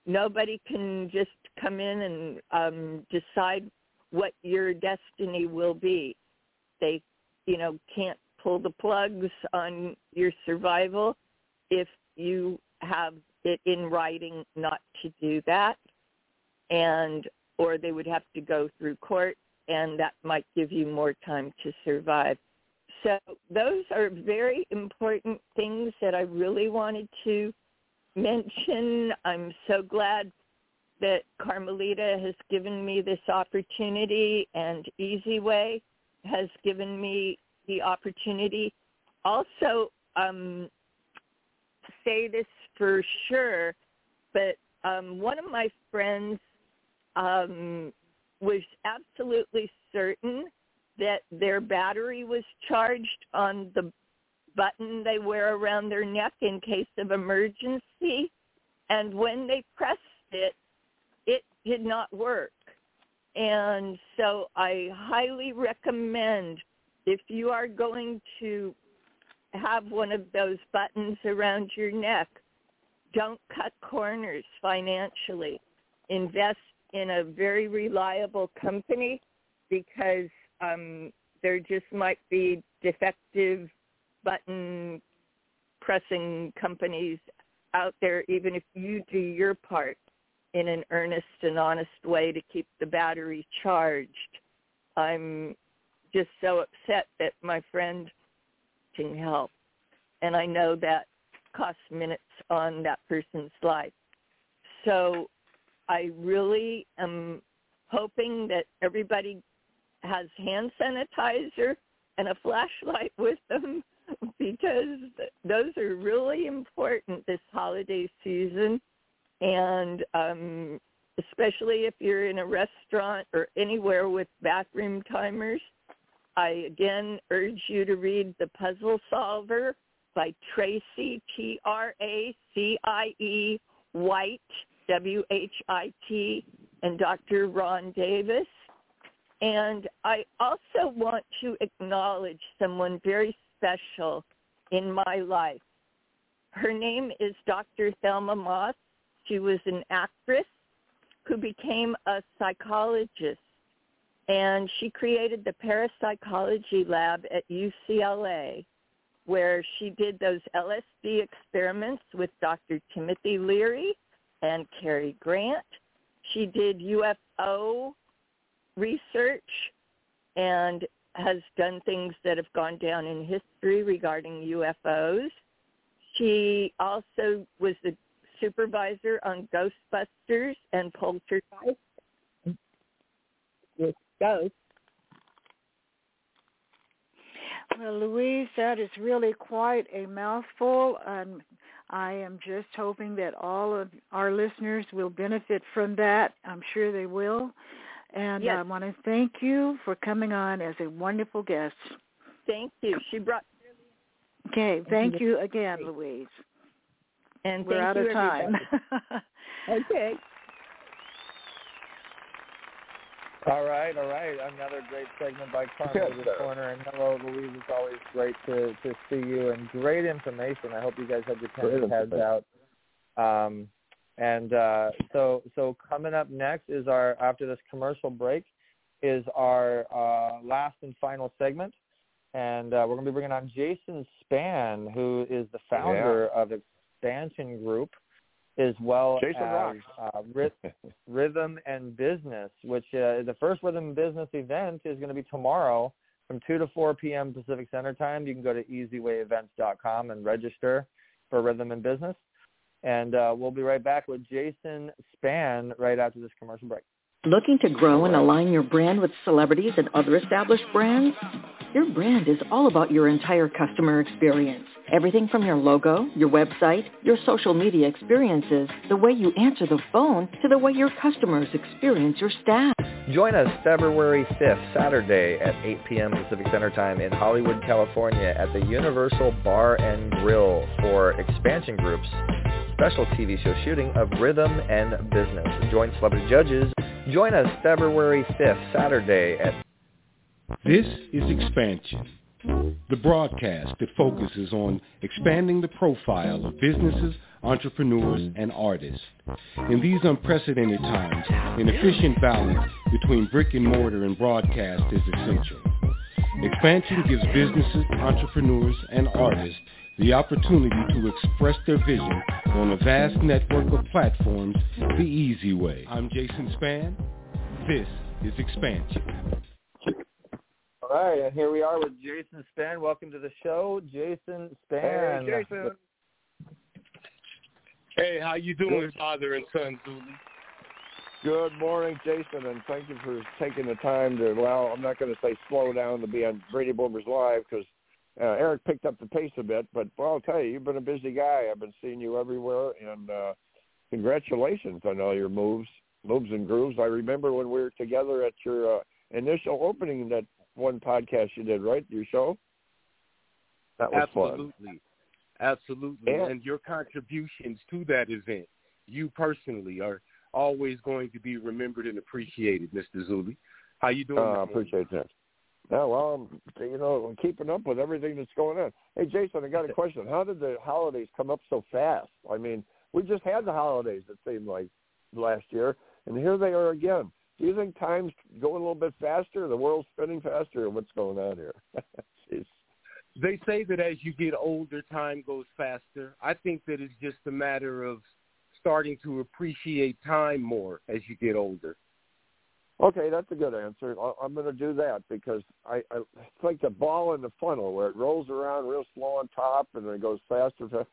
Nobody can just come in and um, decide what your destiny will be. They, you know, can't pull the plugs on your survival if you have it in writing not to do that. And, or they would have to go through court and that might give you more time to survive. So those are very important things that I really wanted to mention. I'm so glad that Carmelita has given me this opportunity and Easy Way has given me the opportunity. Also, um, say this for sure, but um, one of my friends um, was absolutely certain that their battery was charged on the button they wear around their neck in case of emergency. And when they pressed it, it did not work. And so I highly recommend if you are going to have one of those buttons around your neck, don't cut corners financially. Invest in a very reliable company because um, there just might be defective button pressing companies out there, even if you do your part in an earnest and honest way to keep the battery charged. I'm just so upset that my friend can help. And I know that costs minutes on that person's life. So I really am hoping that everybody has hand sanitizer and a flashlight with them because those are really important this holiday season. And um especially if you're in a restaurant or anywhere with bathroom timers i again urge you to read the puzzle solver by tracie t r a c i e white w h i t and dr ron davis and I also want to acknowledge someone very special in my life. Her name is Dr. Thelma Moss. She was an actress who became a psychologist. And she created the parapsychology lab at UCLA where she did those LSD experiments with Dr. Timothy Leary and Cary Grant. She did UFO research and has done things that have gone down in history regarding UFOs. She also was the supervisor on Ghostbusters and Poltergeist with ghosts. Well, Louise, that is really quite a mouthful, and I am just hoping that all of our listeners will benefit from that. I'm sure they will. And yes. I want to thank you for coming on as a wonderful guest. Thank you. She brought. Okay, thank you again, Louise. And we're out you, of time. okay. All right, all right. Another great segment by Carmelita's Corner. And hello, Louise. It's always great to, to see you and great information. I hope you guys had your Great pen and pads out. Um, and uh, so, so coming up next is our after this commercial break is our uh, last and final segment, and uh, we're going to be bringing on Jason Spann, who is the founder of Xspannsion Group, as well Jason as uh, Rhythm and Business, which uh, the first Rhythm and Business event is going to be tomorrow from 2 to 4 p.m. Pacific Standard Time. You can go to ezwayevents.com and register for Rhythm and Business. And uh, we'll be right back with Jason Spann right after this commercial break. Looking to grow and align your brand with celebrities and other established brands? Your brand is all about your entire customer experience. Everything from your logo, your website, your social media experiences, the way you answer the phone, to the way your customers experience your staff. Join us February 5th, Saturday at 8 p.m. Pacific Standard Time in Hollywood, California at the Universal Bar and Grill for Xspannsion Group's special TV show shooting of Rhythm and Business. Join celebrity judges. Join us February 5th, Saturday at This is Xspannsion, the broadcast that focuses on expanding the profile of businesses, entrepreneurs, and artists. In these unprecedented times, an efficient balance between brick and mortar and broadcast is essential. Xspannsion gives businesses, entrepreneurs, and artists the opportunity to express their vision on a vast network of platforms the easy way. I'm Jason Spann. This is Xspannsion. All right, and here we are with Jason Spann. Welcome to the show, Jason Spann. Hey, Jason. Hey, how you doing, father and son, Zuley? Good morning, Jason, and thank you for taking the time to, well, I'm not going to say slow down to be on Radio Boomers Live because uh, Eric picked up the pace a bit, but well, I'll tell you, you've been a busy guy. I've been seeing you everywhere, and uh, congratulations on all your moves, moves and grooves. I remember when we were together at your uh, initial opening that one podcast you did, right? Your show. That was fun. Absolutely. Absolutely. And- And your contributions to that event, you personally, are always going to be remembered and appreciated, Mr. Zuley. How you doing? Uh, I morning? appreciate that. Yeah, well, I'm, you know, I'm keeping up with everything that's going on. Hey, Jason, I got a question. How did the holidays come up so fast? I mean, we just had the holidays, it seemed like, last year, and here they are again. Do you think time's going a little bit faster? The world's spinning faster? Or what's going on here? They say that as you get older, time goes faster. I think that it's just a matter of starting to appreciate time more as you get older. Okay, that's a good answer. I'm going to do that because I, I it's like the ball in the funnel where it rolls around real slow on top and then it goes faster. To,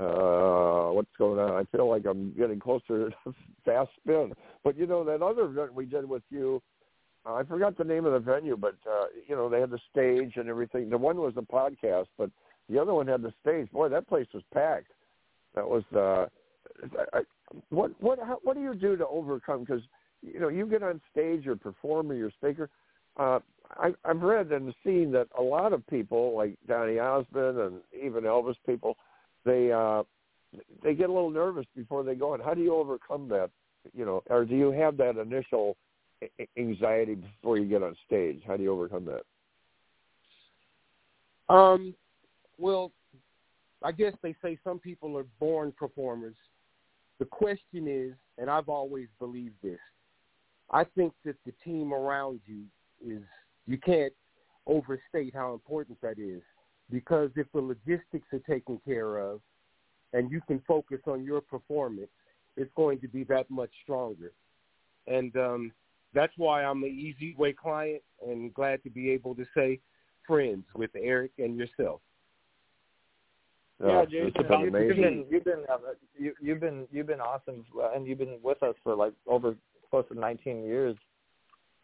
uh, what's going on? I feel like I'm getting closer to fast spin. But you know that other event we did with you, I forgot the name of the venue, but uh, you know they had the stage and everything. The one was a podcast, but the other one had the stage. Boy, that place was packed. That was uh, I, what what how, what do you do to overcome? Because you know, you get on stage, you're a performer, you're a speaker. Uh, I, I've read and seen that a lot of people, like Donny Osmond and even Elvis people, they uh, they get a little nervous before they go on. How do you overcome that? You know, or do you have that initial anxiety before you get on stage? How do you overcome that? Um, well, I guess they say some people are born performers. The question is, and I've always believed this, I think that the team around you is you can't overstate how important that is because if the logistics are taken care of and you can focus on your performance, it's going to be that much stronger. And um, that's why I'm an easy way client and glad to be able to say friends with Eric and yourself. Yeah, Jason, you've been you've been uh, you, you've been you've been awesome, uh, and you've been with us for like over close to 19 years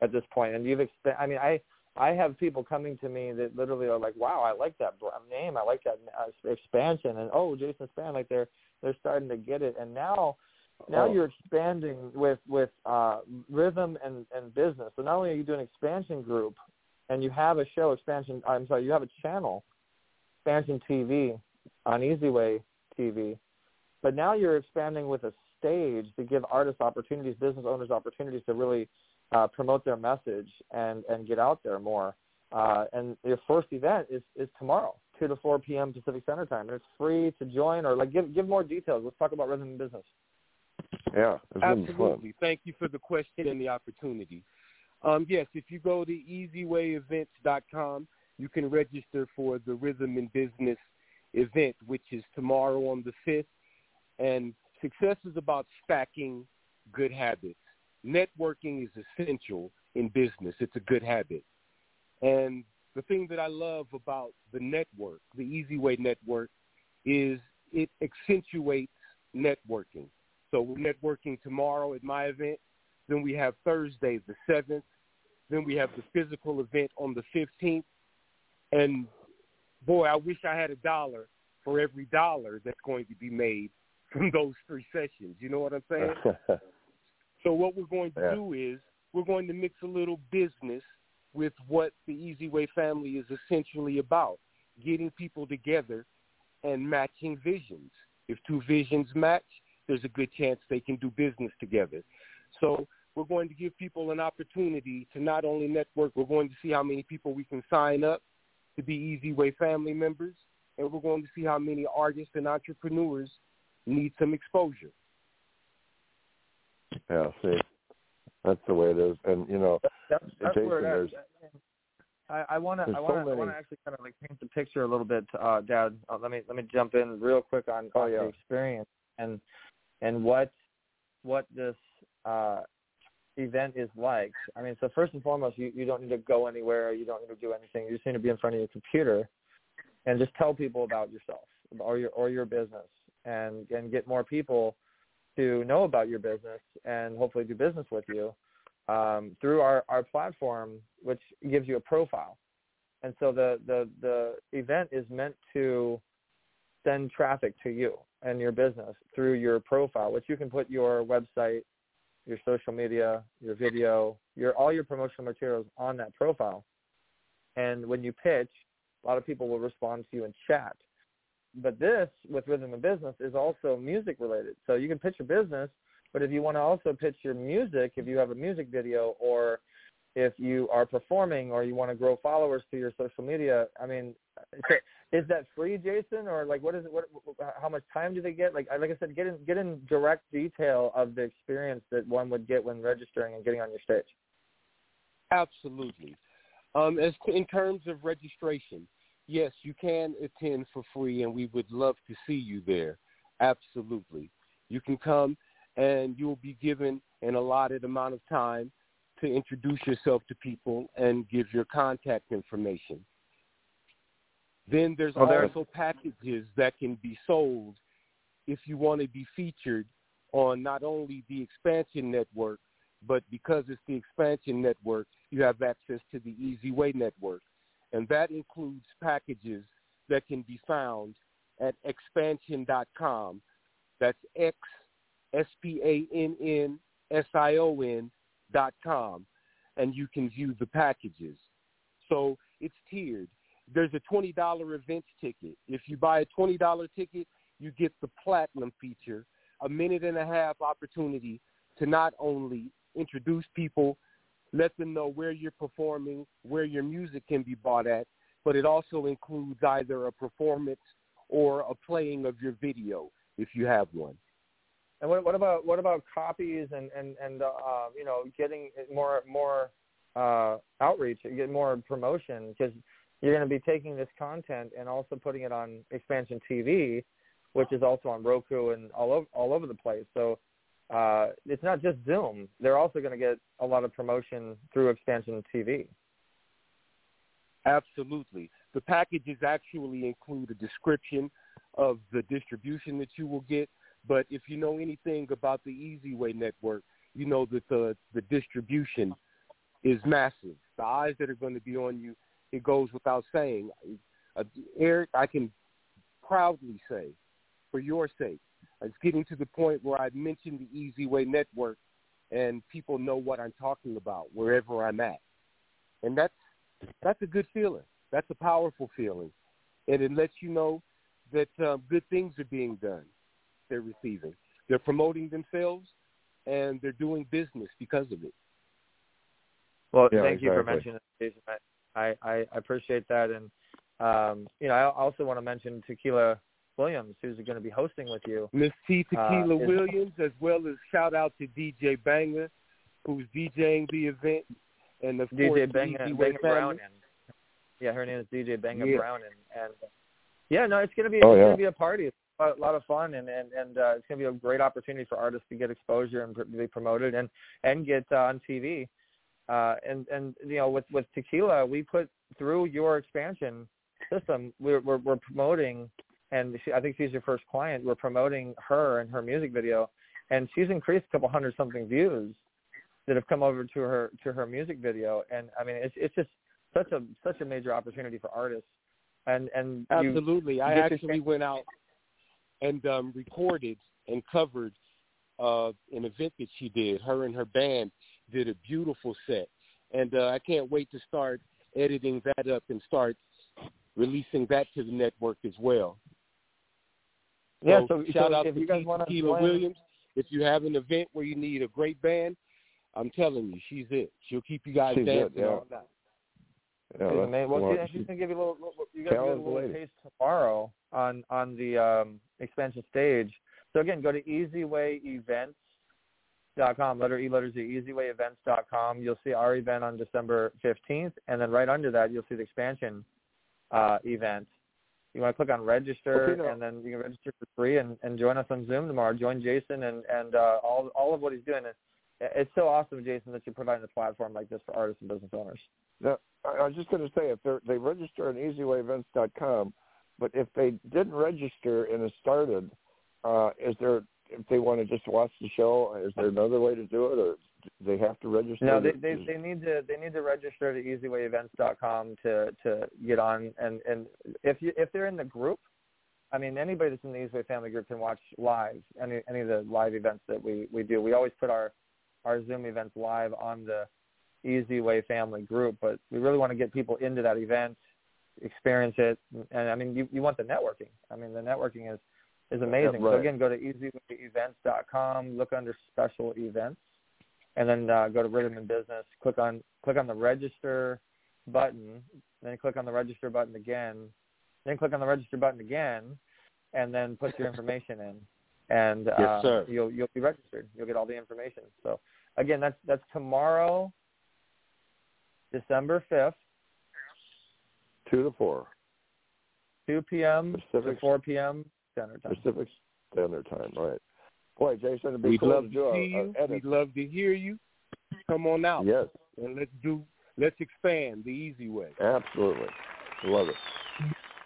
at this point, and you've exp- I mean, I I have people coming to me that literally are like, "Wow, I like that name. I like that uh, Xspannsion." And oh, Jason Spann, like they're they're starting to get it. And now, now oh. you're expanding with with uh, rhythm and and business. So not only are you doing Xspannsion group, and you have a show, Xspannsion. I'm sorry, you have a channel, Xspannsion TV on Easy Way TV, but now you're expanding with a stage to give artists opportunities, business owners opportunities to really uh, promote their message and and get out there more. Uh, and your first event is is tomorrow, two to four p.m. Pacific Standard Time, and it's free to join. Or like give give more details. Let's talk about rhythm and business. Yeah, absolutely. Thank you for the question and the opportunity. Um, yes, if you go to ezwayevents.com, you can register for the Rhythm and Business event, which is tomorrow on the fifth. And Success is about stacking good habits. Networking is essential in business. It's a good habit. And the thing that I love about the network, the Easy Way Network, is it accentuates networking. So we're networking tomorrow at my event. Then we have Thursday the 7th. Then we have the physical event on the 15th. And boy, I wish I had a dollar for every dollar that's going to be made from those three sessions. You know what I'm saying? so what we're going to yeah. do is we're going to mix a little business with what the Easy Way family is essentially about, getting people together and matching visions. If two visions match, there's a good chance they can do business together. So we're going to give people an opportunity to not only network, we're going to see how many people we can sign up to be Easy Way family members, and we're going to see how many artists and entrepreneurs need some exposure. Yeah, see, that's the way it is, and you know, that's, that's Jason. I want to I want to I want to actually kind of like paint the picture a little bit, uh, Dad. Uh, let me let me jump in real quick on, oh, on yeah. the experience and and what what this uh, event is like. I mean, so first and foremost, you you don't need to go anywhere. You don't need to do anything. You just need to be in front of your computer and just tell people about yourself or your or your business and and get more people to know about your business and hopefully do business with you um, through our, our platform, which gives you a profile. And so the, the, the event is meant to send traffic to you and your business through your profile, which you can put your website, your social media, your video, your all your promotional materials on that profile. And when you pitch, a lot of people will respond to you in chat but this with rhythm and business is also music related. So you can pitch your business, but if you want to also pitch your music, if you have a music video or if you are performing or you want to grow followers to your social media, I mean, is that free, Jason, or like what is it? What, how much time do they get? Like, like I said, get in get in direct detail of the experience that one would get when registering and getting on your stage. Absolutely. Um, as in terms of registration, yes, you can attend for free, and we would love to see you there. Absolutely. You can come, and you'll be given an allotted amount of time to introduce yourself to people and give your contact information. Then there's Oh, there- also packages that can be sold if you want to be featured on not only the Xspannsion network, but because it's the Xspannsion network, you have access to the Easy Way network. And that includes packages that can be found at xspannsion.com. That's X S P A N N S I O N dot com, and you can view the packages. So it's tiered. There's a twenty dollar events ticket. If you buy a twenty dollar ticket, you get the platinum feature, a minute and a half opportunity to not only introduce people, let them know where you're performing, where your music can be bought at, but it also includes either a performance or a playing of your video if you have one. And what, what about what about copies and and and uh, you know getting more more uh, outreach, get more promotion because you're going to be taking this content and also putting it on Xspannsion TV, which is also on Roku and all over all over the place. So uh, it's not just Zoom; they're also going to get a lot of promotion through Xspannsion TV. Absolutely. The packages actually include a description of the distribution that you will get. But if you know anything about the Easy Way network, you know that the, the distribution is massive. The eyes that are going to be on you, it goes without saying. Uh, Eric, I can proudly say, for your sake, it's getting to the point where I've mentioned the Easy Way network and people know what I'm talking about wherever I'm at. And that's that's a good feeling. That's a powerful feeling, and it lets you know that uh, good things are being done. They're receiving. They're promoting themselves, and they're doing business because of it. Well, Yeah, thank you for mentioning it, Jason. I, I, I appreciate that, and um, you know, I also want to mention Tequila Williams, who's going to be hosting with you. Miss T Tequila Uh, Williams, as well as shout out to DJ Banger, who's DJing the event, and of DJ the Benga, Easy Way Benga. Brown. And, yeah, her name is DJ Banger Yeah. Brown, and, and yeah, no, it's gonna be Oh, it's yeah. gonna be a party. It's a lot, lot of fun, and and and uh, it's gonna be a great opportunity for artists to get exposure and pr- be promoted and and get uh, on TV. Uh, and and you know, with with Tequila, we put through your Xspannsion system, we're we're, we're promoting, and she, I think she's your first client. We're promoting her and her music video, and she's increased a couple hundred something views that have come over to her to her music video and i mean it's it's just such a such a major opportunity for artists and and Absolutely. you I actually went out and um, recorded and covered uh, an event that she did. Her and her band did a beautiful set, and uh, I can't wait to start editing that up and start releasing that to the network as well. Yeah So, so, shout so out if to you guys T- want to Williams. If you have an event where you need a great band, I'm telling you, she's it. She'll keep you guys She's it, dancing yeah. all night. Yeah, She's that's. Well, well, she, she's gonna give you a little. You guys get a little taste tomorrow on on the um, Xspannsion stage. So again, go to ezwayevents.com. Letter E, letter Z. Ezwayevents.com. You'll see our event on December 15th, and then right under that, you'll see the Xspannsion uh, event. You want to click on register, Okay, now- and then you can register for free and, and join us on Zoom tomorrow. Join Jason and and uh, all all of what he's doing. It- It's so awesome, Jason, that you're providing a platform like this for artists and business owners. Now, I was just going to say, if they register on ezwayevents.com, but if they didn't register and it started, uh, is there if they want to just watch the show, is there another way to do it, or do they have to register? No, they they, they need to they need to register to ezwayevents.com to to get on and and if you if they're in the group, I mean anybody that's in the Easyway family group can watch live any any of the live events that we we do. We always put our our Zoom events live on the Easyway family group, but we really want to get people into that event, experience it, and I mean you you want the networking. I mean the networking is is amazing. right. So again, go to ezwayevents.com, look under special events and then uh, go to Rhythm and Business. Click on click on the register button, then click on the register button again, then click on the register button again, and then put your information in, and uh, Yes, sir. you'll you'll be registered. You'll get all the information. So again, that's that's tomorrow, December fifth, two to four two p.m. to four p.m. Center time. Pacific Standard Time, right? Boy, Jason, it'd be We'd cool love to to see a, you. a edit. We'd love to hear you. come on out. Yes. And let's do let's expand the easy way. Absolutely. Love it.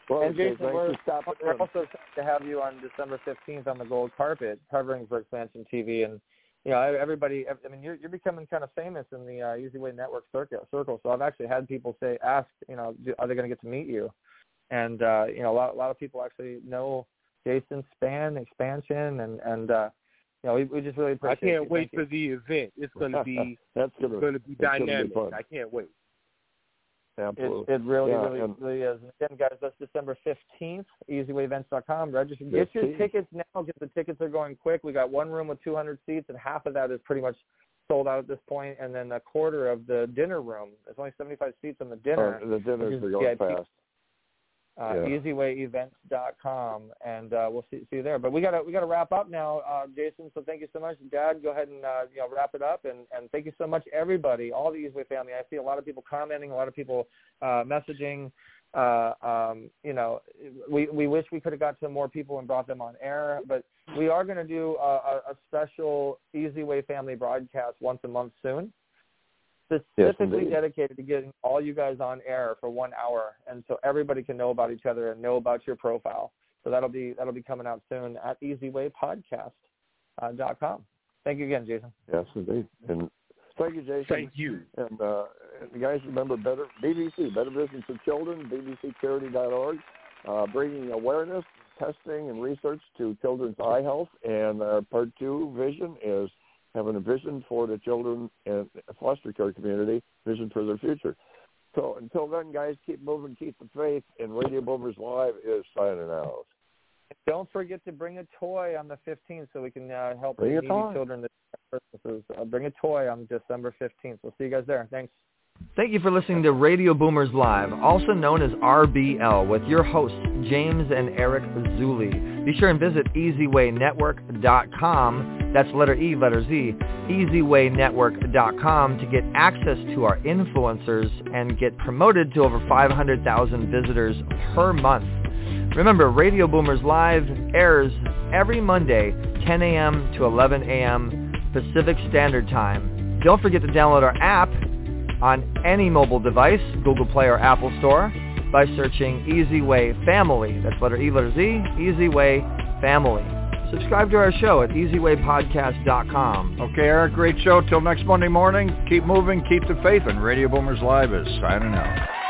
Well, and Jason, thanks we're, for stopping we're also excited to have you on December 15th on the gold carpet covering for Xspannsion TV. And, you know, everybody, I mean, you're, you're becoming kind of famous in the uh, Easy Way Network circle, circle. So I've actually had people say, ask, you know, do, are they going to get to meet you? And, uh, you know, a lot, a lot of people actually know Jason Spann, Xspannsion, and, and, uh, you know, we, we just really appreciate. I can't you. wait Thank for the event. It's going to be That's gonna, it's going to be it's gonna be dynamic. I can't wait. Absolutely. It, it really, Yeah, really, and- really is. And again, guys, that's December 15th, ezwayevents.com. Register. Get your tickets now because the tickets are going quick. We got one room with 200 seats, and half of that is pretty much sold out at this point, and then a quarter of the dinner room. There's only 75 seats on the dinner. Oh, the dinners are going VIP. fast. Uh, Yeah. ezwayevents.com, and uh, we'll see, see you there. But we got to we got to wrap up now, uh, Jason. So thank you so much, Dad. Go ahead and uh, you know wrap it up, and, and thank you so much, everybody, all the Easyway family. I see a lot of people commenting, a lot of people uh, messaging. Uh, um, you know, we we wish we could have got to more people and brought them on air, but we are going to do a, a, a special Easy Way family broadcast once a month soon specifically indeed. dedicated to getting all you guys on air for one hour, and so everybody can know about each other and know about your profile. So that'll be that'll be coming out soon at EasywayPodcast uh, dot com. Thank you again, Jason. Yes, indeed. And thank you, Jason. Thank you. And uh, you guys remember Better BVC, Better Vision for Children, bvccharity.org, uh, bringing awareness, testing, and research to children's eye health. And our part two vision is having a vision for the children and foster care community, vision for their future. So until then, guys, keep moving, keep the faith, and Radio Boomers Live is signing out. Don't forget to bring a toy on the 15th so we can uh, help Bring needy children this Christmas. Uh, bring a toy on December 15th. We'll see you guys there. Thanks. Thank you for listening to Radio Boomers Live, also known as RBL, with your hosts, James and Eric Zuley. Be sure and visit eZWayNetwork.com, that's letter E, letter Z, eZWayNetwork.com to get access to our influencers and get promoted to over 500,000 visitors per month. Remember, Radio Boomers Live airs every Monday, 10 a.m. to 11 a.m. Pacific Standard Time. Don't forget to download our app on any mobile device, Google Play or Apple Store, by searching Easy Way Family. That's letter E, letter Z, Easy Way Family. Subscribe to our show at ezwaypodcast.com. Okay, Eric, great show. Till next Monday morning, keep moving, keep the faith, and Radio Boomers Live is signing out.